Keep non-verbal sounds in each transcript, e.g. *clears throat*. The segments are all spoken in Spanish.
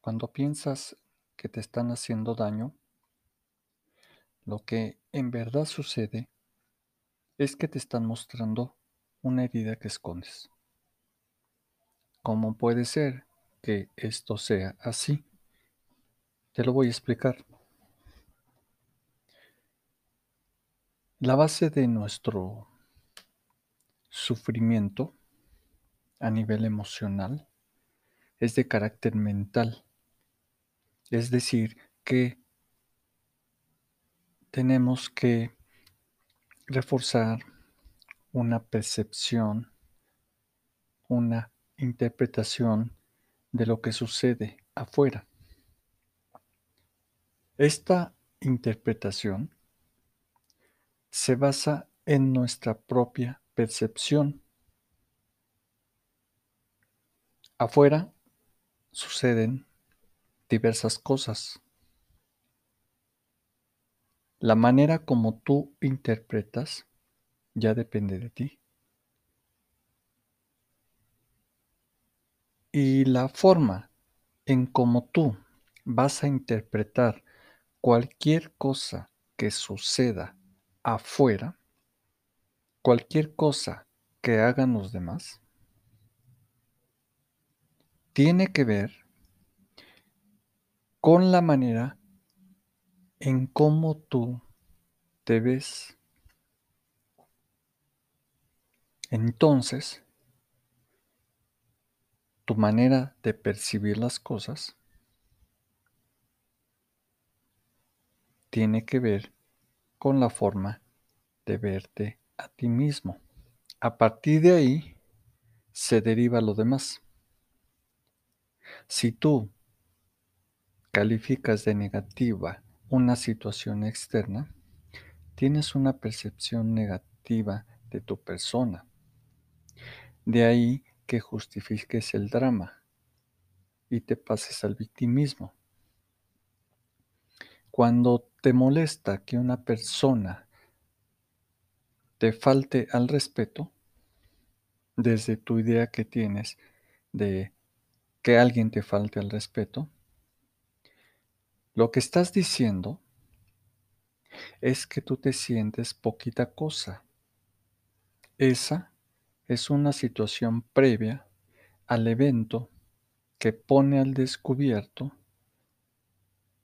Cuando piensas que te están haciendo daño, lo que en verdad sucede es que te están mostrando una herida que escondes. ¿Cómo puede ser que esto sea así? Te lo voy a explicar. La base de nuestro sufrimiento a nivel emocional es de carácter mental. Es decir, que tenemos que reforzar una percepción, una interpretación de lo que sucede afuera. Esta interpretación se basa en nuestra propia percepción. Afuera suceden diversas cosas. La manera como tú interpretas ya depende de ti. Y la forma en cómo tú vas a interpretar cualquier cosa que suceda afuera, cualquier cosa que hagan los demás, tiene que ver con la manera en cómo tú te ves. Entonces, tu manera de percibir las cosas tiene que ver con la forma de verte a ti mismo. A partir de ahí se deriva lo demás. Si tú calificas de negativa una situación externa, tienes una percepción negativa de tu persona. De ahí que justifiques el drama y te pases al victimismo. Cuando te molesta que una persona te falte al respeto, desde tu idea que tienes de que alguien te falte al respeto, lo que estás diciendo es que tú te sientes poquita cosa. Esa es una situación previa al evento que pone al descubierto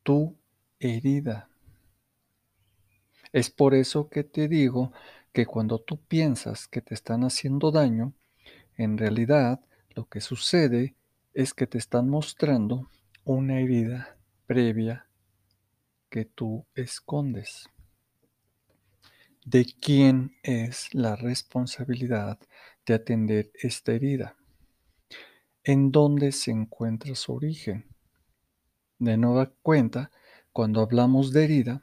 tu herida. Es por eso que te digo que cuando tú piensas que te están haciendo daño, en realidad lo que sucede es que te están mostrando una herida previa que tú escondes. ¿De quién es la responsabilidad de atender esta herida? ¿En dónde se encuentra su origen? De nueva cuenta, cuando hablamos de herida,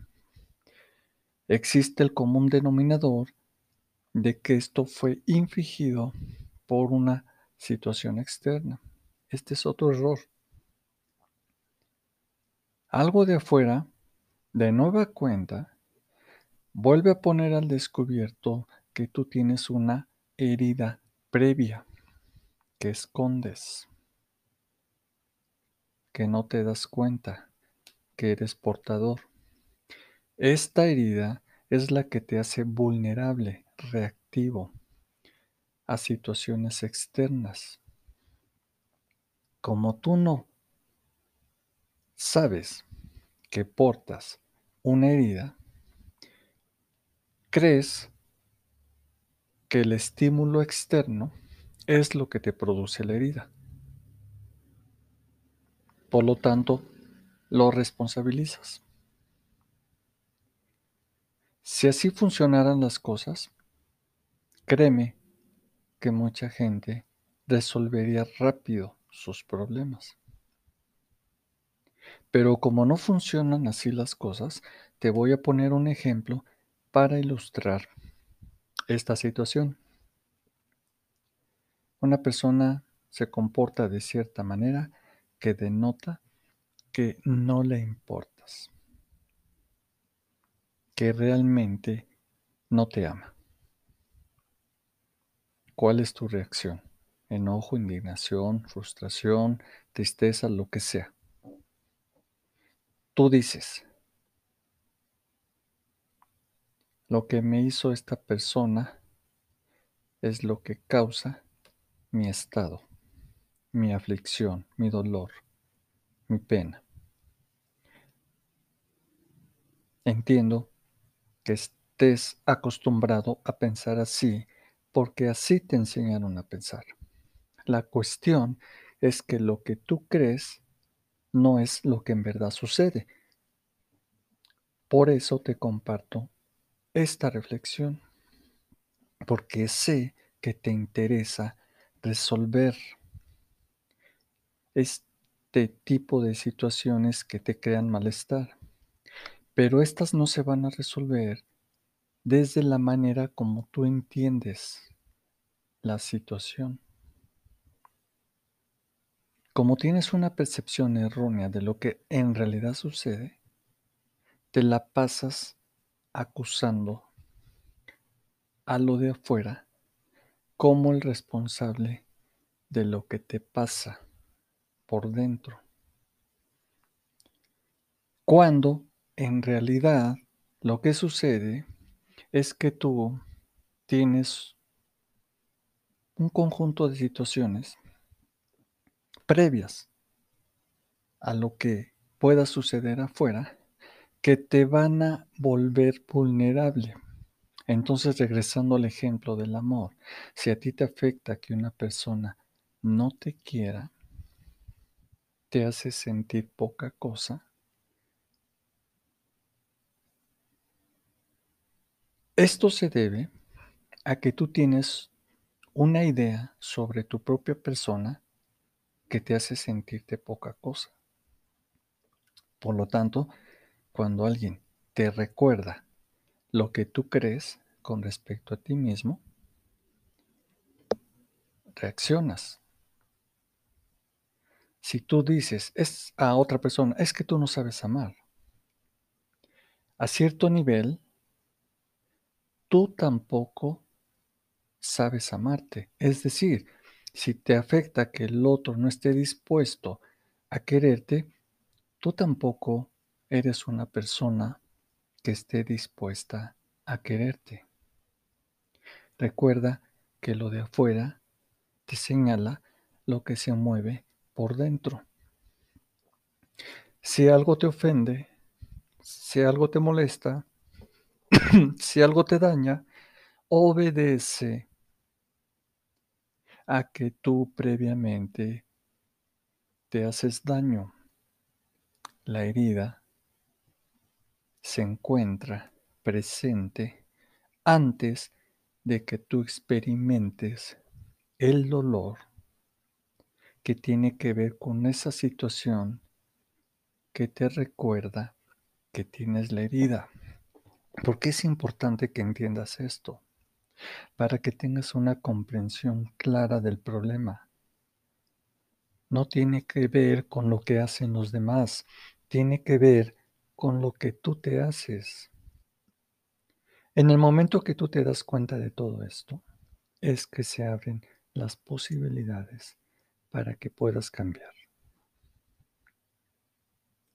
existe el común denominador de que esto fue infligido por una situación externa. Este es otro error. Algo de afuera, de nueva cuenta, vuelve a poner al descubierto que tú tienes una herida previa que escondes, que no te das cuenta que eres portador. Esta herida es la que te hace vulnerable, reactivo a situaciones externas. Como tú no sabes que portas una herida, crees que el estímulo externo es lo que te produce la herida. Por lo tanto, lo responsabilizas. Si así funcionaran las cosas, créeme que mucha gente resolvería rápido sus problemas. Pero como no funcionan así las cosas, te voy a poner un ejemplo para ilustrar esta situación. Una persona se comporta de cierta manera que denota que no le importas, que realmente no te ama. ¿Cuál es tu reacción? Enojo, indignación, frustración, tristeza, lo que sea. Tú dices, lo que me hizo esta persona es lo que causa mi estado, mi aflicción, mi dolor, mi pena. Entiendo que estés acostumbrado a pensar así porque así te enseñaron a pensar. La cuestión es que lo que tú crees no es lo que en verdad sucede. Por eso te comparto esta reflexión, porque sé que te interesa resolver este tipo de situaciones que te crean malestar. Pero estas no se van a resolver desde la manera como tú entiendes la situación. Como tienes una percepción errónea de lo que en realidad sucede, te la pasas acusando a lo de afuera como el responsable de lo que te pasa por dentro. Cuando en realidad lo que sucede es que tú tienes un conjunto de situaciones previas a lo que pueda suceder afuera que te van a volver vulnerable. Entonces, regresando al ejemplo del amor, si a ti te afecta que una persona no te quiera, te hace sentir poca cosa, esto se debe a que tú tienes una idea sobre tu propia persona que te hace sentirte poca cosa. Por lo tanto, cuando alguien te recuerda lo que tú crees con respecto a ti mismo, reaccionas. Si tú dices es a otra persona, es que tú no sabes amar. A cierto nivel, tú tampoco sabes amarte. Es decir, si te afecta que el otro no esté dispuesto a quererte, tú tampoco eres una persona que esté dispuesta a quererte. Recuerda que lo de afuera te señala lo que se mueve por dentro. Si algo te ofende, si algo te molesta, *clears throat* si algo te daña, obedece a que tú previamente te haces daño. La herida se encuentra presente antes de que tú experimentes el dolor que tiene que ver con esa situación que te recuerda que tienes la herida. ¿Por qué es importante que entiendas esto? Para que tengas una comprensión clara del problema. No tiene que ver con lo que hacen los demás, tiene que ver con lo que tú te haces. En el momento que tú te das cuenta de todo esto, es que se abren las posibilidades para que puedas cambiar.